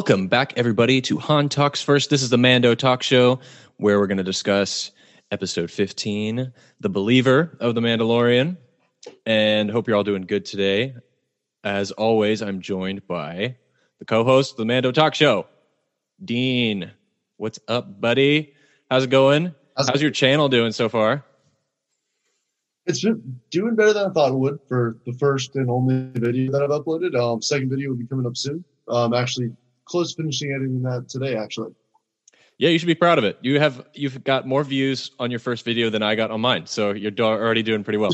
Welcome back, everybody, to Han Talks First. This is the Mando Talk Show where we're going to discuss episode 15, The Believer of The Mandalorian. And hope you're all doing good today. As always, I'm joined by the co host of the Mando Talk Show, Dean. What's up, buddy? How's it going? How's- How's your channel doing so far? It's been doing better than I thought it would for the first and only video that I've uploaded. Um, second video will be coming up soon. Um, actually, close finishing editing that today. Actually, Yeah, you should be proud of it. You have you've got more views on your first video than I got on mine, so you're already doing pretty well.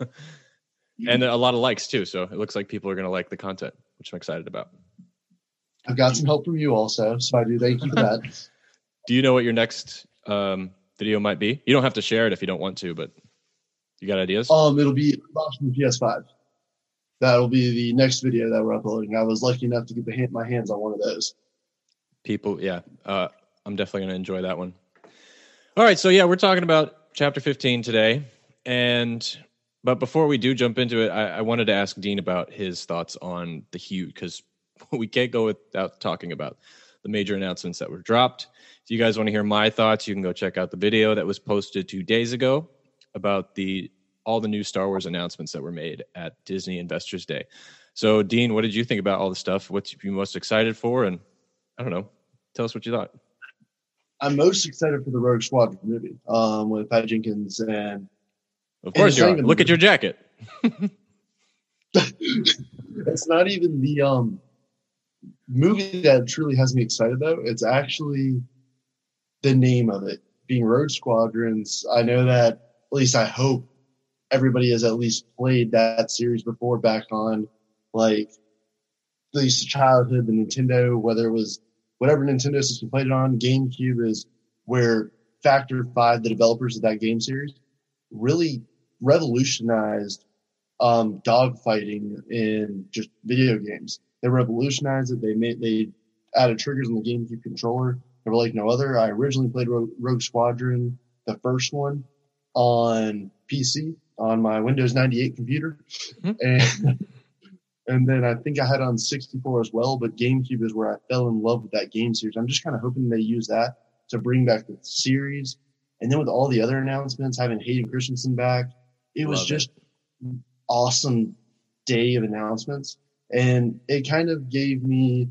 and a lot of likes too, so it looks like people are going to like the content, which I'm excited about. I've got some help from you also, so I do thank you for that. Do you know what your next um, video might be? You don't have to share it if you don't want to, but you got ideas? Um, it'll be unboxing the PS5. That'll be the next video that we're uploading. I was lucky enough to get hand, my hands on one of those. People, yeah, uh, I'm definitely going to enjoy that one. All right, so yeah, we're talking about chapter 15 today, and but before we do jump into it, I, I wanted to ask Dean about his thoughts on the huge because we can't go without talking about the major announcements that were dropped. If you guys want to hear my thoughts, you can go check out the video that was posted two days ago about the all the new Star Wars announcements that were made at Disney Investors Day. So, Dean, what did you think about all the stuff? What you most excited for? And I don't know, tell us what you thought. I'm most excited for the Rogue Squadron movie um, with Patty Jenkins and Of course, it's you are. Look at your jacket. it's not even the um movie that truly has me excited though. It's actually the name of it being Rogue Squadrons. I know that at least I hope everybody has at least played that series before back on like at least childhood, the Nintendo, whether it was whatever Nintendo system played it on, GameCube is where Factor Five, the developers of that game series, really revolutionized um, dogfighting in just video games. They revolutionized it. They made they added triggers on the GameCube controller. They were like no other. I originally played Rogue, Rogue Squadron, the first one, on PC on my Windows 98 computer, Mhm. and and then I think I had it on 64 as well. But GameCube is where I fell in love with that game series. I'm just kind of hoping they use that to bring back the series. And then with all the other announcements, having Hayden Christensen back, it was Love it. just awesome day of announcements. And it kind of gave me,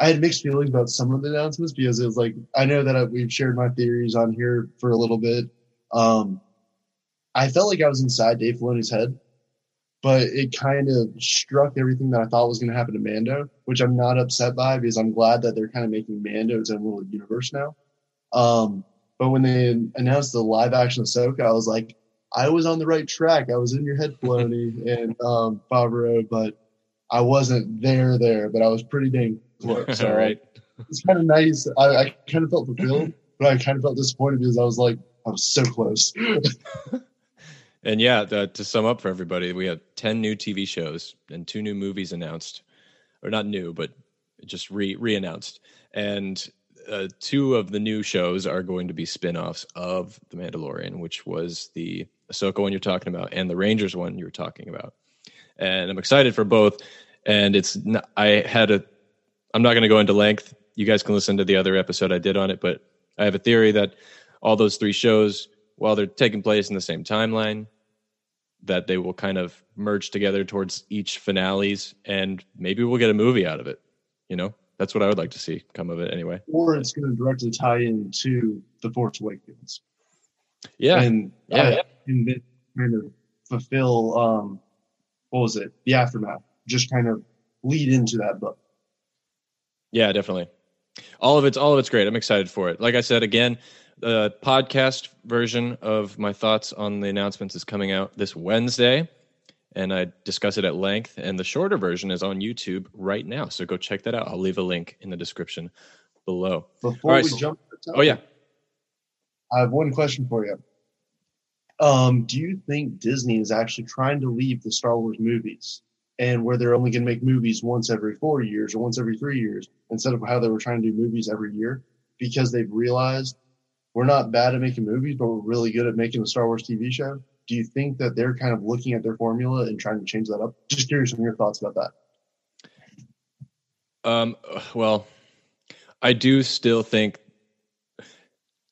I had mixed feelings about some of the announcements because it was like, I know that I, we've shared my theories on here for a little bit. Um, I felt like I was inside Dave Filoni's head, but it kind of struck everything that I thought was going to happen to Mando, which I'm not upset by because I'm glad that they're kind of making Mando its own little universe now. Um, but when they announced the live action Ahsoka, I was like, I was on the right track. I was in your head, Filoni and um, Favreau, but I wasn't there there, but I was pretty dang close. So All right. it's kind of nice. I, I kind of felt fulfilled, but I kind of felt disappointed because I was like, I was so close. And yeah, the, to sum up for everybody, we have 10 new TV shows and two new movies announced, or not new, but just re re announced. And uh, two of the new shows are going to be spin offs of The Mandalorian, which was the Ahsoka one you're talking about and the Rangers one you were talking about. And I'm excited for both. And it's, not, I had a, I'm not going to go into length. You guys can listen to the other episode I did on it, but I have a theory that all those three shows, while they're taking place in the same timeline, that they will kind of merge together towards each finales and maybe we'll get a movie out of it. You know, that's what I would like to see come of it anyway. or it's going to directly tie into The Force Awakens. Yeah. And, Yeah. uh, and then kind of fulfill, um, what was it? The aftermath. Just kind of lead into that book. Yeah, definitely. All of it's all of it's great. I'm excited for it. Like I said again, the podcast version of my thoughts on the announcements is coming out this Wednesday, and I discuss it at length. And the shorter version is on YouTube right now, so go check that out. I'll leave a link in the description below. Before right, we so- jump, to Oh yeah, I have one question for you. Um, do you think Disney is actually trying to leave the Star Wars movies and where they're only going to make movies once every four years or once every three years instead of how they were trying to do movies every year because they've realized we're not bad at making movies, but we're really good at making a Star Wars TV show? Do you think that they're kind of looking at their formula and trying to change that up? Just curious on your thoughts about that. Um, well, I do still think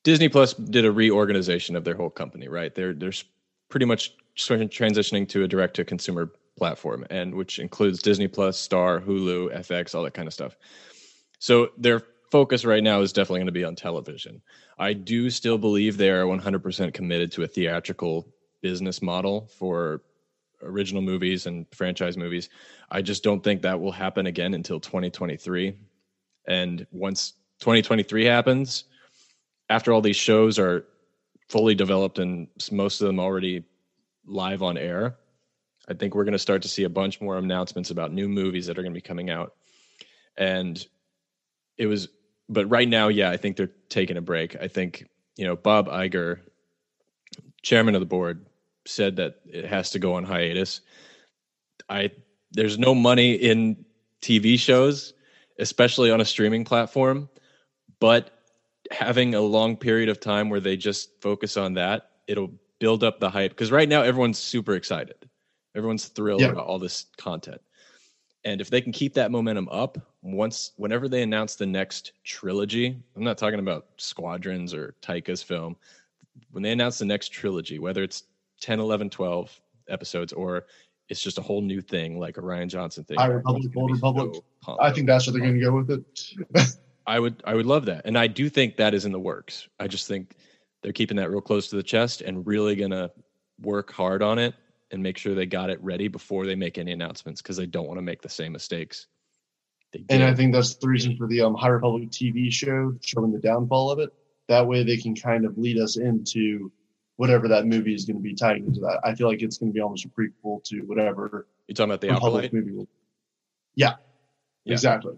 Disney Plus did a reorganization of their whole company, right? They're they're pretty much transitioning to a direct to consumer platform, and which includes Disney Plus, Star, Hulu, FX, all that kind of stuff. So their focus right now is definitely going to be on television. I do still believe they are 100% committed to a theatrical business model for original movies and franchise movies. I just don't think that will happen again until 2023. And once 2023 happens, after all these shows are fully developed and most of them already live on air, I think we're going to start to see a bunch more announcements about new movies that are going to be coming out. And it was, but right now, yeah, I think they're taking a break. I think, you know, Bob Iger, chairman of the board, said that it has to go on hiatus. I there's no money in TV shows, especially on a streaming platform, but having a long period of time where they just focus on that, it'll build up the hype because right now everyone's super excited. Everyone's thrilled Yeah. about all this content. And if they can keep that momentum up, once whenever they announce the next trilogy, I'm not talking about Squadrons or Taika's film. When they announce the next trilogy, whether it's 10, 11, 12 episodes or it's just a whole new thing like a Rian Johnson thing. High Republic, Old Republic. so I think that's what they're going to go with it. I would I would love that. And I do think that is in the works. I just think they're keeping that real close to the chest and really gonna work hard on it and make sure they got it ready before they make any announcements because they don't want to make the same mistakes. They. And I think that's the reason for the um, High Republic TV show showing the downfall of it. That way they can kind of lead us into whatever that movie is going to be tied into that. I feel like it's going to be almost a prequel to whatever You're talking about the Republic Acolyte? movie. Yeah, Yeah. exactly.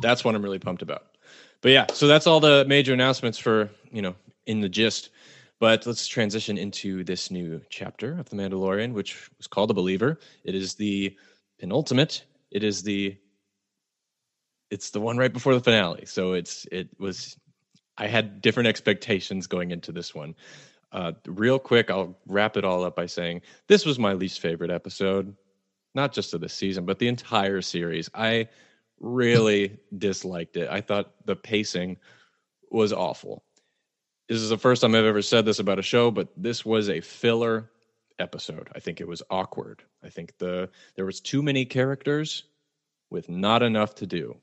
That's what I'm really pumped about. But yeah, so that's all the major announcements for, you know, in the gist. But let's transition into this new chapter of The Mandalorian, which was called The Believer. It is the penultimate. It is the it's the one right before the finale. So it's it was I had different expectations going into this one. Uh, real quick, I'll wrap it all up by saying this was my least favorite episode, not just of the season, but the entire series. I really disliked it. I thought the pacing was awful. This is the first time I've ever said this about a show, but this was a filler episode. I think it was awkward. I think the there was too many characters with not enough to do.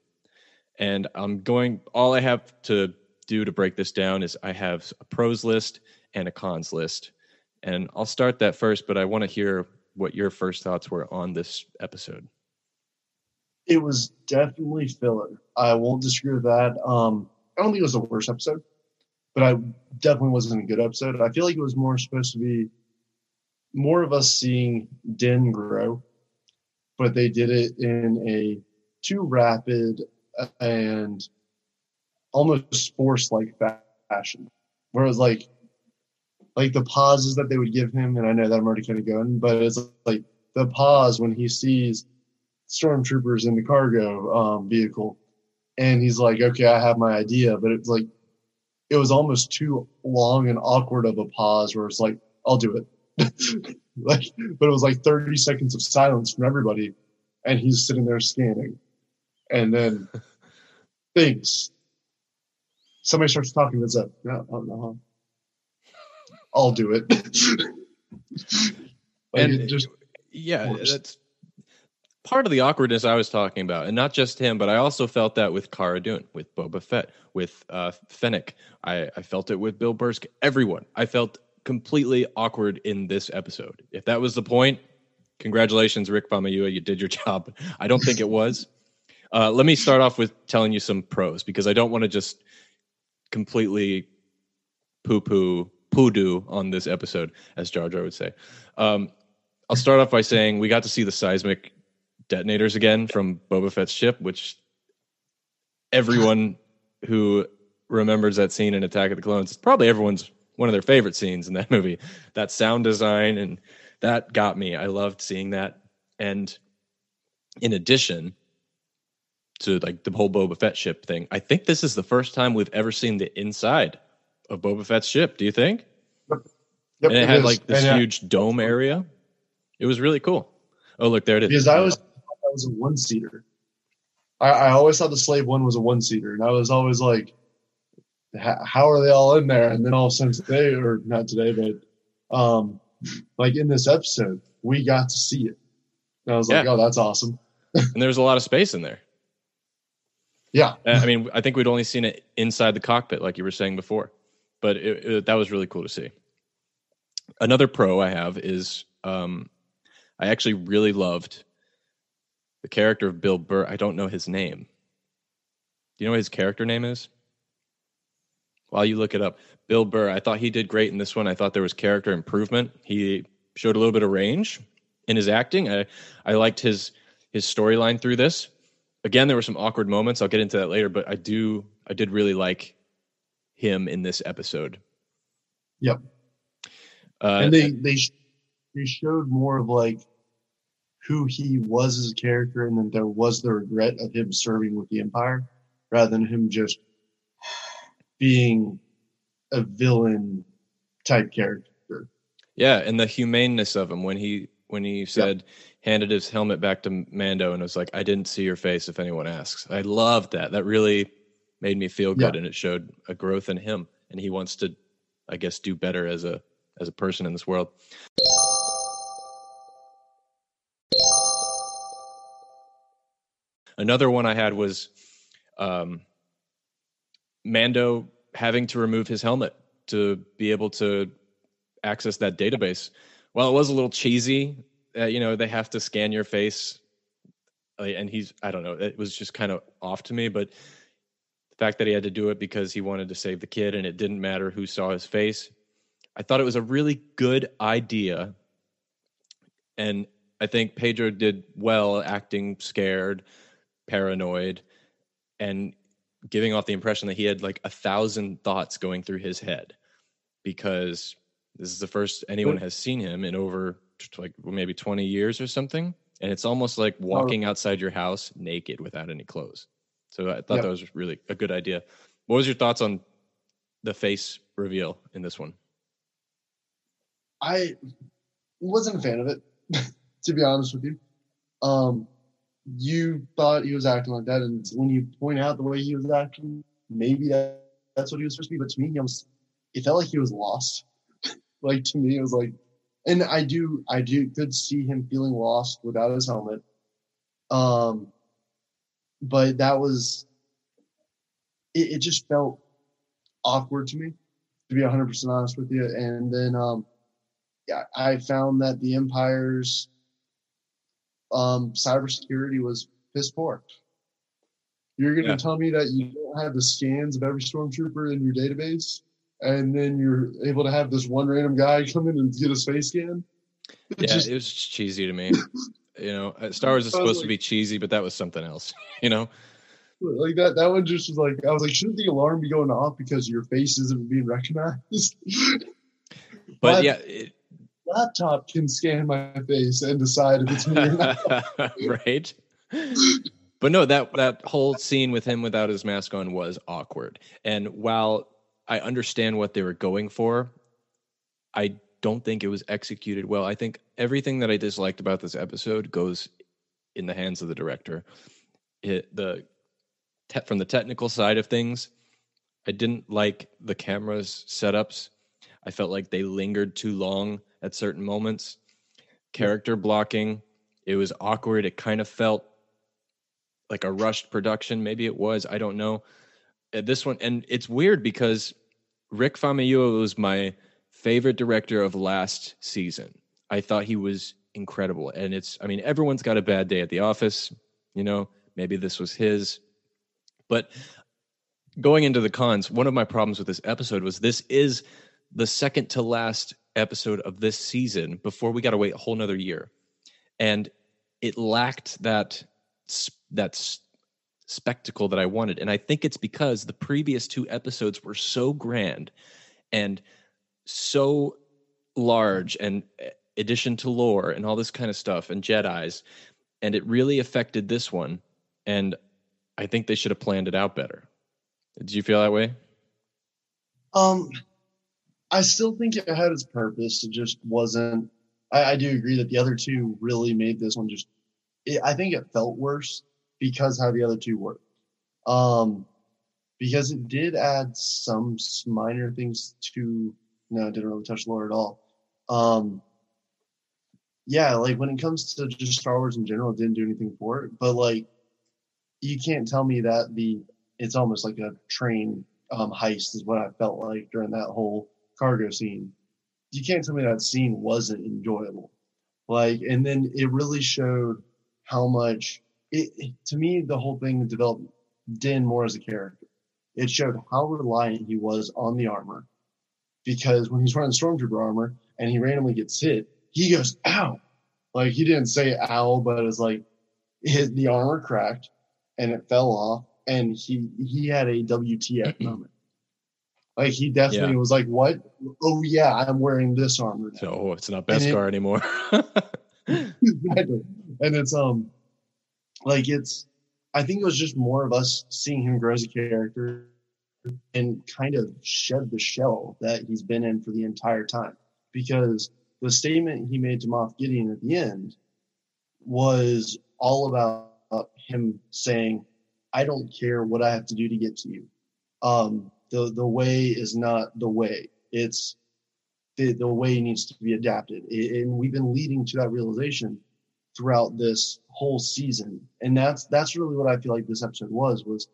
And I'm going all I have to do to break this down is I have a pros list and a cons list. And I'll start that first, but I want to hear what your first thoughts were on this episode. It was definitely filler. I won't disagree with that. Um, I don't think it was the worst episode, but I definitely wasn't a good episode. I feel like it was more supposed to be more of us seeing Din grow, but they did it in a too rapid and almost forced like fashion. Whereas like like the pauses that they would give him, and I know that I'm already kind of going, but it's like the pause when he sees stormtroopers in the cargo um, vehicle, and he's like, "Okay, I have my idea," but it's like it was almost too long and awkward of a pause, where it's like, "I'll do it," like, but it was like 30 seconds of silence from everybody, and he's sitting there scanning, and then things. somebody starts talking. That's. No, oh, no, I'll do it. like And it just yeah, forced. that's part of the awkwardness I was talking about, and not just him, but I also felt that with Cara Dune, with Boba Fett, with uh, Fennec. I, I felt it with Bill Burr. Everyone, I felt completely awkward in this episode. If that was the point, congratulations, Rick Famuyiwa, you did your job. I don't think it was. Uh, let me start off with telling you some pros because I don't want to just completely poo poo poo doo on this episode, as Jar Jar would say. Um, I'll start off by saying we got to see the seismic detonators again from Boba Fett's ship, which everyone who remembers that scene in Attack of the Clones, it's probably everyone's one of their favorite scenes in that movie. That sound design and that got me. I loved seeing that. And in addition to like the whole Boba Fett ship thing, I think this is the first time we've ever seen the inside of Boba Fett's ship. Do you think? Yep, and it, had is. like this And, uh, huge dome area. It was really cool. Oh, look, there it is. because I was I was a one seater. I, I always thought the slave one was a one seater, and I was always like, "How are they all in there?" And then all of a sudden today, or not today, but um, like in this episode, we got to see it, and I was like, "Oh, that's awesome." and there's a lot of space in there. Yeah, Uh, I mean, I think we'd only seen it inside the cockpit, like you were saying before, but it, it, that was really cool to see. Another pro I have is um, I actually really loved the character of Bill Burr. I don't know his name. Do you know what his character name is? While you look it up, Bill Burr. I thought he did great in this one. I thought there was character improvement. He showed a little bit of range in his acting. I I liked his his storyline through this again there were some awkward moments i'll get into that later but i do i did really like him in this episode Yep. uh, and they they sh- they showed more of like who he was as a character, and then there was the regret of him serving with the Empire, rather than him just being a villain type character. yeah and the humaneness of him when he when he said handed his helmet back to mando and was like i didn't see your face if anyone asks i loved that that really made me feel good Yeah. and it showed a growth in him and he wants to i guess do better as a as a person in this world Another one I had was um, Mando having to remove his helmet to be able to access that database. While it was a little cheesy, uh, you know, they have to scan your face, and he's I don't know, it was just kind of off to me. But the fact that he had to do it because he wanted to save the kid, and it didn't matter who saw his face, I thought it was a really good idea, and I think Pedro did well acting scared paranoid and giving off the impression that he had like a thousand thoughts going through his head because this is the first anyone has seen him in over like maybe 20 years or something. And it's almost like walking outside your house naked without any clothes. So i thought Yep. that was really a good idea. What was your thoughts on the face reveal in this one? I wasn't a fan of it, to be honest with you. Um, you thought he was acting like that, and when you point out the way he was acting, maybe that, that's what he was supposed to be. But to me, he almost, it felt like he was lost. like to me, it was like, and I do, I do could see him feeling lost without his helmet. Um, but that was, it, it just felt awkward to me, to be 100% honest with you. And then, um, yeah, I found that the Empire's um, cybersecurity was piss poor. You're going to Yeah. tell me that you don't have the scans of every stormtrooper in your database, and then you're able to have this one random guy come in and get a space scan? It yeah just- it was cheesy to me you know uh, star wars is supposed to be cheesy but that was something else you know like that. That one just was like I was like, shouldn't the alarm be going off because your face isn't being recognized? but But- yeah it, Laptop can scan my face and decide if it's me or not. right? But no that that whole scene with him without his mask on was awkward. And while i understand what they were going for i don't think it was executed well. I think everything that i disliked about this episode goes in the hands of the director. It, the te- from the technical side of things i didn't like the cameras setups. I felt like they lingered too long at certain moments. Character blocking it was awkward. It kind of felt like a rushed production. Maybe it was i don't know. Uh, this one and it's weird because rick famuyiwa was my favorite director of last season. I thought he was incredible and it's i mean everyone's got a bad day at the office you know maybe this was his. But going into the cons one of my problems with this episode was this is the second to last episode of this season before we got to wait a whole nother year. And it lacked that that spectacle that I wanted. And I think it's because the previous two episodes were so grand and so large and eh, addition to lore and all this kind of stuff and Jedi's. And it really affected this one. And I think they should have planned it out better. Did you feel that way? Um, I still think it had its purpose. It just wasn't. I, I do agree that the other two really made this one just. It, I think it felt worse because how the other two worked. Um, because it did add some minor things to. No, it didn't really touch lore at all. Um, yeah, like when it comes to just Star Wars in general, it didn't do anything for it. But like, you can't tell me that the it's almost like a train um, heist is what I felt like during that whole cargo scene. You can't tell me that scene wasn't enjoyable. Like, and then it really showed how much it, to me the whole thing developed Din more as a character. It showed how reliant he was on the armor because when he's wearing stormtrooper armor and he randomly gets hit, he goes ow. Like he didn't say ow, but it's like his, the armor cracked and it fell off and he he had a WTF moment. Like he definitely yeah. was like, "What? Oh yeah, I'm wearing this armor." Now. So it's not Beskar it, anymore. exactly, and it's um, like it's. I think it was just more of us seeing him grow as a character and kind of shed the shell that he's been in for the entire time. Because the statement he made to Moff Gideon at the end was all about him saying, I don't care what I have to do to get to you. Um, the the way is not the way. It's the the way needs to be adapted, and we've been leading to that realization throughout this whole season. And that's that's really what I feel like this episode was was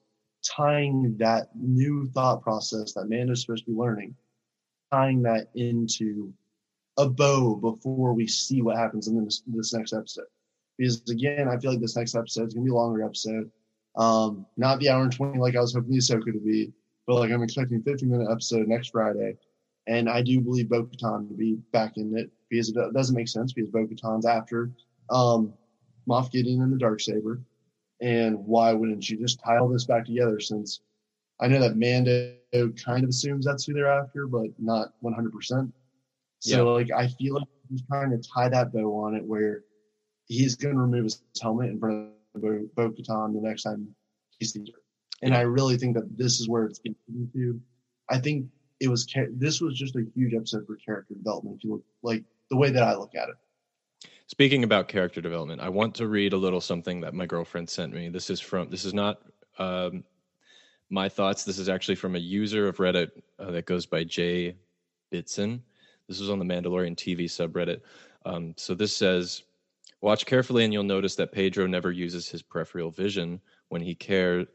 tying that new thought process that Mando's supposed to be learning, tying that into a bow before we see what happens in this, this next episode. Because again, I feel like this next episode is gonna be a longer episode. Um, not the hour and 20 like I was hoping the Ahsoka to be, but like I'm expecting a 50 minute episode next Friday. And I do believe Bo Katan to be back in it because it doesn't make sense because Bo Katan's after um, Moff Gideon and the Dark Saber. And why wouldn't you just tie all this back together since I know that Mando kind of assumes that's who they're after, but not 100%. So, yeah. like, I feel like he's trying to tie that bow on it where he's going to remove his helmet in front of Bo Katan the next time he sees her. And yeah. I really think that this is where it's getting to. I think it was this was just a huge episode for character development. If you look like the way that I look at it. Speaking about character development, I want to read a little something that my girlfriend sent me. This is from this is not um, my thoughts. This is actually from a user of Reddit uh, that goes by Jay Bitson. This was on the Mandalorian TV subreddit. Um, so this says, watch carefully and you'll notice that Pedro never uses his peripheral vision when he care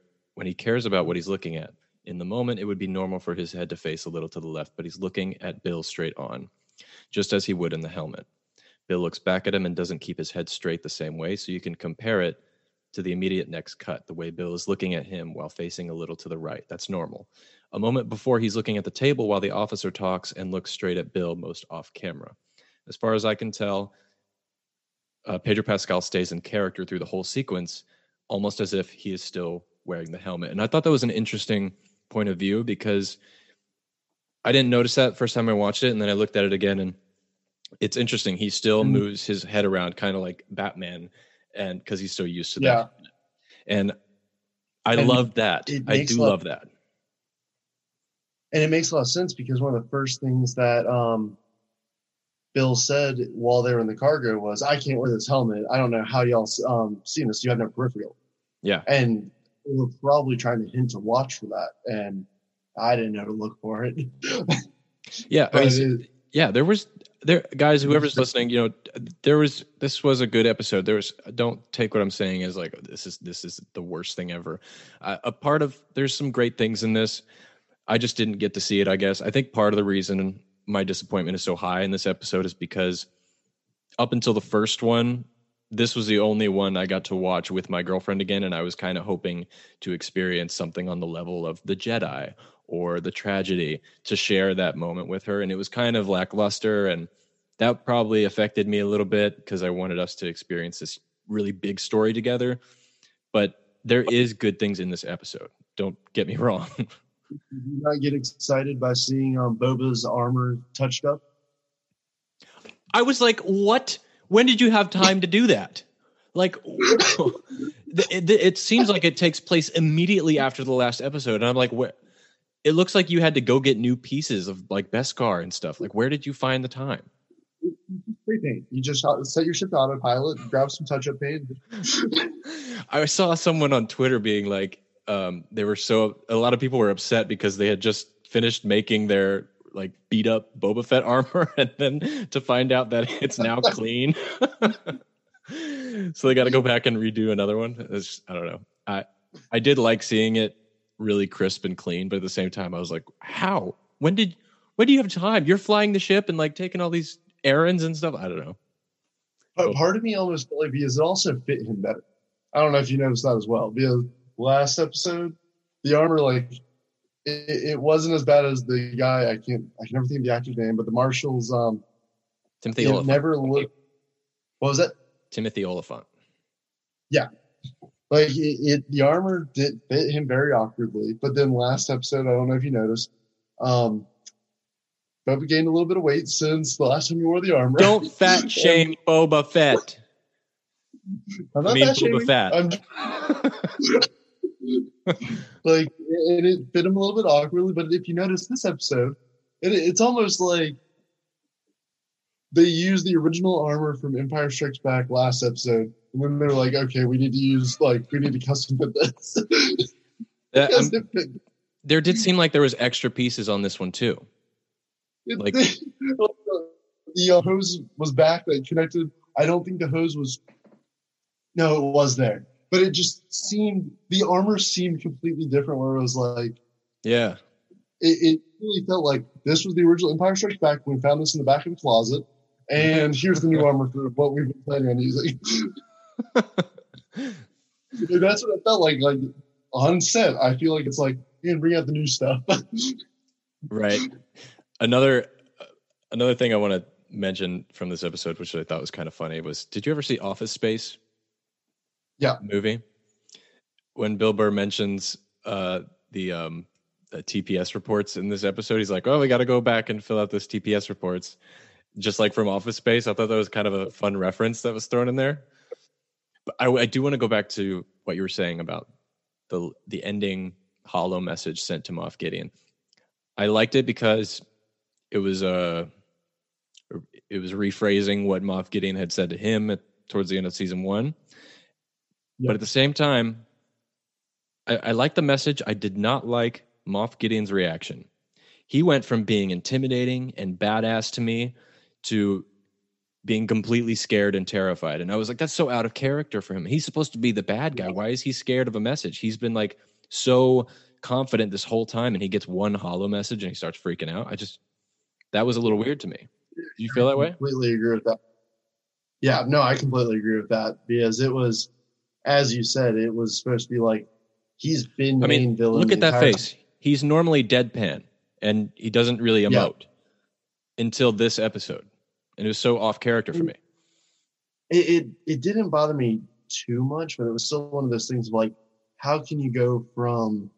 when he cares about what he's looking at. In the moment, it would be normal for his head to face a little to the left, but he's looking at Bill straight on, just as he would in the helmet. Bill looks back at him and doesn't keep his head straight the same way, so you can compare it to the immediate next cut, the way Bill is looking at him while facing a little to the right. That's normal. A moment before, he's looking at the table while the officer talks and looks straight at Bill, most off camera. As far as I can tell, uh, Pedro Pascal stays in character through the whole sequence, almost as if he is still wearing the helmet. And I thought that was an interesting point of view because I didn't notice that first time I watched it, and then I looked at it again, and it's interesting. He still mm-hmm. moves his head around, kind of like Batman, and because he's so used to that. Yeah. And I and love that. I do love that. And it makes a lot of sense because one of the first things that um, Bill said while they were in the cargo was, "I can't wear this helmet. I don't know how y'all um, seen this. You have no peripheral." Yeah. And we're probably trying to hint to watch for that, and I didn't know to look for it. yeah, I mean, yeah. There was there, guys. Whoever's listening, you know, there was this was a good episode. There was don't take what I'm saying as like this is this is the worst thing ever. Uh, a part of there's some great things in this. I just didn't get to see it. I guess I think part of the reason my disappointment is so high in this episode is because up until the first one, this was the only one I got to watch with my girlfriend again, and I was kind of hoping to experience something on the level of the Jedi or the tragedy to share that moment with her. And it was kind of lackluster. And that probably affected me a little bit because I wanted us to experience this really big story together. But there is good things in this episode. Don't get me wrong. Did you not get excited by seeing um, Boba's armor touched up? I was like, what? When did you have time to do that? Like, it, it, seems like it takes place immediately after the last episode. And I'm like, where? It looks like you had to go get new pieces of like Beskar and stuff. Like, where did you find the time? You just set your ship to autopilot, grab some touch up paint. I saw someone on Twitter being like, um, they were so a lot of people were upset because they had just finished making their like beat up Boba Fett armor, and then to find out that it's now clean. so they got to go back and redo another one. It's, I don't know. I I did like seeing it really crisp and clean, but at the same time, I was like, how? When did? When do you have time? You're flying the ship and like taking all these errands and stuff. I don't know. But oh. part of me almost felt like because it also fit him better. I don't know if you noticed that as well. Because last episode, the armor like it, it, wasn't as bad as the guy I can't I can never think of the actor's name, but the Marshall's um Timothy Olyphant. never looked. What was that? Timothy Olyphant. Yeah, like it, it, the armor did fit him very awkwardly. But then last episode, I don't know if you noticed, um, Boba gained a little bit of weight since the last time you wore the armor. Don't fat shame Boba Fett. I'm not I mean, fat Boba Fett. like, and it fit him a little bit awkwardly. But if you notice this episode, it, it's almost like they used the original armor from Empire Strikes Back last episode, and then they're like, "Okay, we need to use like we need to custom fit this." uh, there did seem like there was extra pieces on this one too. Like the uh, hose was back that connected. I don't think the hose was. No, it was there, but it just seemed the armor seemed completely different. Where it was like, yeah, it, it really felt like this was the original Empire Strikes Back. We found this in the back of the closet, and here's the new armor for what we've been planning on using. that's what it felt like. Like on set, I feel like it's like you bring out the new stuff. right another another thing I want to mention from this episode, which I thought was kind of funny, was did you ever see Office Space? Yeah, movie. When Bill Burr mentions uh, the um, TPS reports in this episode, he's like, "Oh, we got to go back and fill out this TPS reports," just like from Office Space. I thought that was kind of a fun reference that was thrown in there. But I, I do want to go back to what you were saying about the the ending holo message sent to Moff Gideon. I liked it because it was uh it was rephrasing what Moff Gideon had said to him at, towards the end of season one. Yep. But at the same time, I, I like the message. I did not like Moff Gideon's reaction. He went from being intimidating and badass to me to being completely scared and terrified. And I was like, that's so out of character for him. He's supposed to be the bad guy. Why is he scared of a message? He's been like so confident this whole time and he gets one holo message and he starts freaking out. I just that was a little weird to me. Do you feel that way? Completely agree with that. Yeah, no, I completely agree with that because it was, as you said, it was supposed to be like he's been I mean, villain. Look at that face. Time. He's normally deadpan and he doesn't really emote yeah. until this episode, and it was so off character for me. It, it it didn't bother me too much, but it was still one of those things of like, how can you go from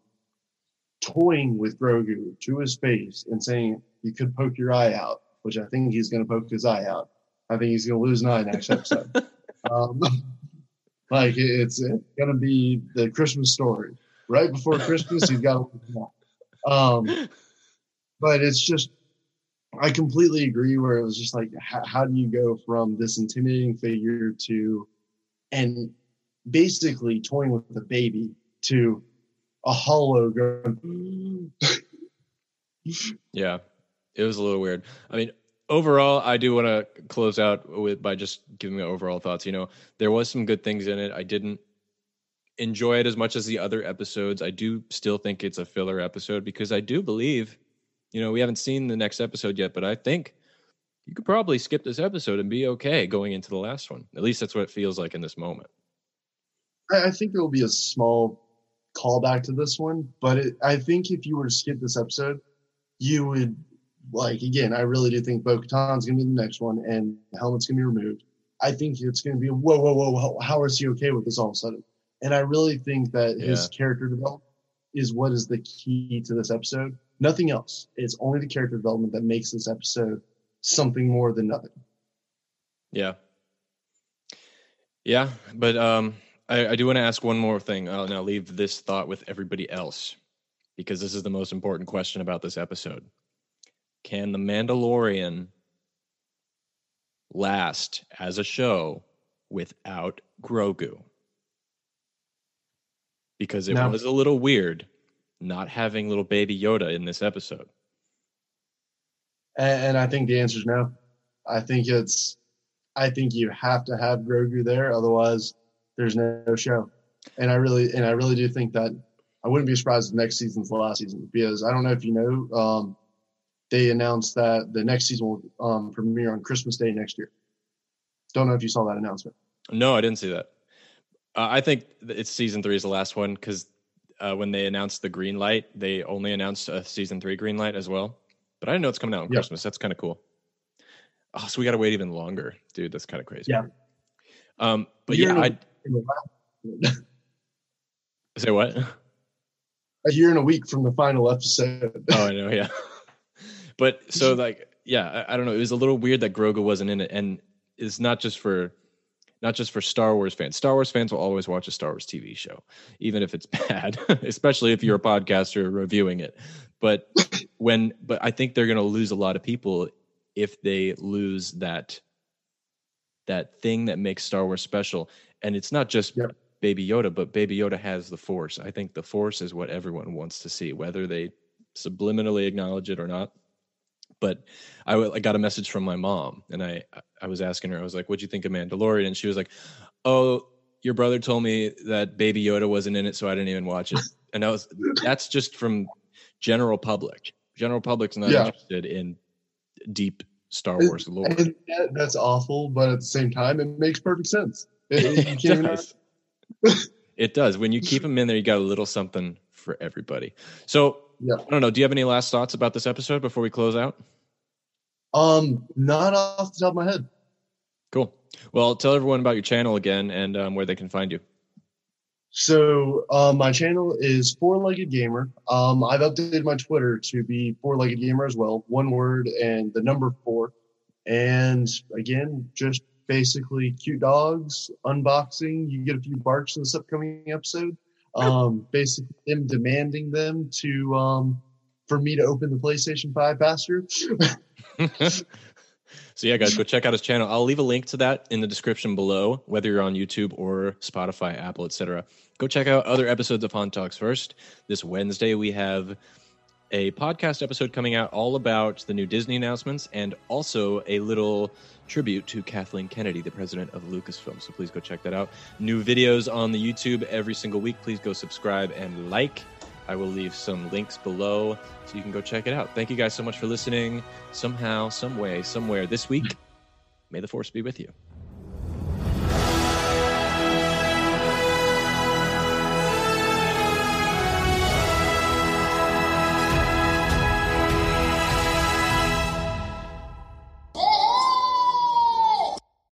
toying with Grogu to his face and saying, you could poke your eye out, which I think he's going to poke his eye out. I think he's going to lose an eye next episode. um, like it's, it's to be the Christmas story. Right before Christmas, You've got to. Um, but it's just, I completely agree. Where it was just like, how, how do you go from this intimidating figure to, and basically toying with the baby to a hollow going. yeah, it was a little weird. I mean, overall, I do want to close out with by just giving my overall thoughts. You know, there was some good things in it. I didn't enjoy it as much as the other episodes. I do still think it's a filler episode because I do believe, you know, we haven't seen the next episode yet, but I think you could probably skip this episode and be okay going into the last one. At least that's what it feels like in this moment. I think there will be a small callback to this one, but it, I think if you were to skip this episode, you would like again. I really do think Bo-Katan's going to be the next one, and the helmet's to be removed. I think it's to be whoa, whoa, whoa. How, how is he okay with this all of a sudden? And I really think that his character development is what is the key to this episode. Nothing else. It's only the character development that makes this episode something more than nothing. Yeah. Yeah, but um, I, I do want to ask one more thing. And I'll leave this thought with everybody else because this is the most important question about this episode. Can The Mandalorian last as a show without Grogu? Because it No. was a little weird not having little baby Yoda in this episode. And, and I think the answer is no. I think it's, I think you have to have Grogu there, otherwise there's no, no show. And I really, and I really do think that I wouldn't be surprised if next season's the last season because I don't know if you know, um, they announced that the next season will um, premiere on Christmas Day next year. Don't know if you saw that announcement. No, I didn't see that. Uh, I think it's season three is the last one because uh, when they announced the green light, they only announced a season three green light as well. But I didn't know it's coming out on Yeah. Christmas. That's kind of cool. Oh, so we got to wait even longer, dude. That's kind of crazy. Yeah. Um, but yeah, I say what? a year and a week from the final episode. oh, I know. Yeah. but so mm-hmm. like, yeah, I, I don't know. It was a little weird that Grogu wasn't in it, and it's not just for not just for Star Wars fans. Star Wars fans will always watch a Star Wars TV show, even if it's bad, especially if you're a podcaster reviewing it. But when, but I think they're going to lose a lot of people if they lose that that thing that makes Star Wars special. And it's not just Yep. Baby Yoda, but Baby Yoda has the Force. I think the Force is what everyone wants to see, whether they subliminally acknowledge it or not. But I, got a message from my mom, and I I was asking her, I was like, "What'd you think of Mandalorian?" And she was like, "Oh, your brother told me that Baby Yoda wasn't in it, so I didn't even watch it." And I was that's just from general public. General public's not Yeah. interested in deep Star Wars lore. And that, that's awful, but at the same time, it makes perfect sense. It, it- it does. it does. When you keep them in there, you got a little something for everybody. So Yeah. I don't know. Do you have any last thoughts about this episode before we close out? Um, not off the top of my head. Cool. Well, tell everyone about your channel again and um, where they can find you. So uh, my channel is Four Legged Gamer. Um, I've updated my Twitter to be Four Legged Gamer as well, one word and the number four. And again, just basically cute dogs unboxing. You get a few barks in this upcoming episode. Um, basically, them demanding them to um, for me to open the PlayStation Five faster. so yeah, guys, go check out his channel. I'll leave a link to that in the description below, whether you're on YouTube or Spotify, Apple, etc. Go check out other episodes of Hunt Talks first. This Wednesday we have a podcast episode coming out all about the new Disney announcements and also a little tribute to Kathleen Kennedy, the president of Lucasfilm. So please go check that out. New videos on the YouTube every single week. Please go subscribe and like. I will leave some links below so you can go check it out. Thank you guys so much for listening. Somehow, some way, somewhere this week, may the force be with you.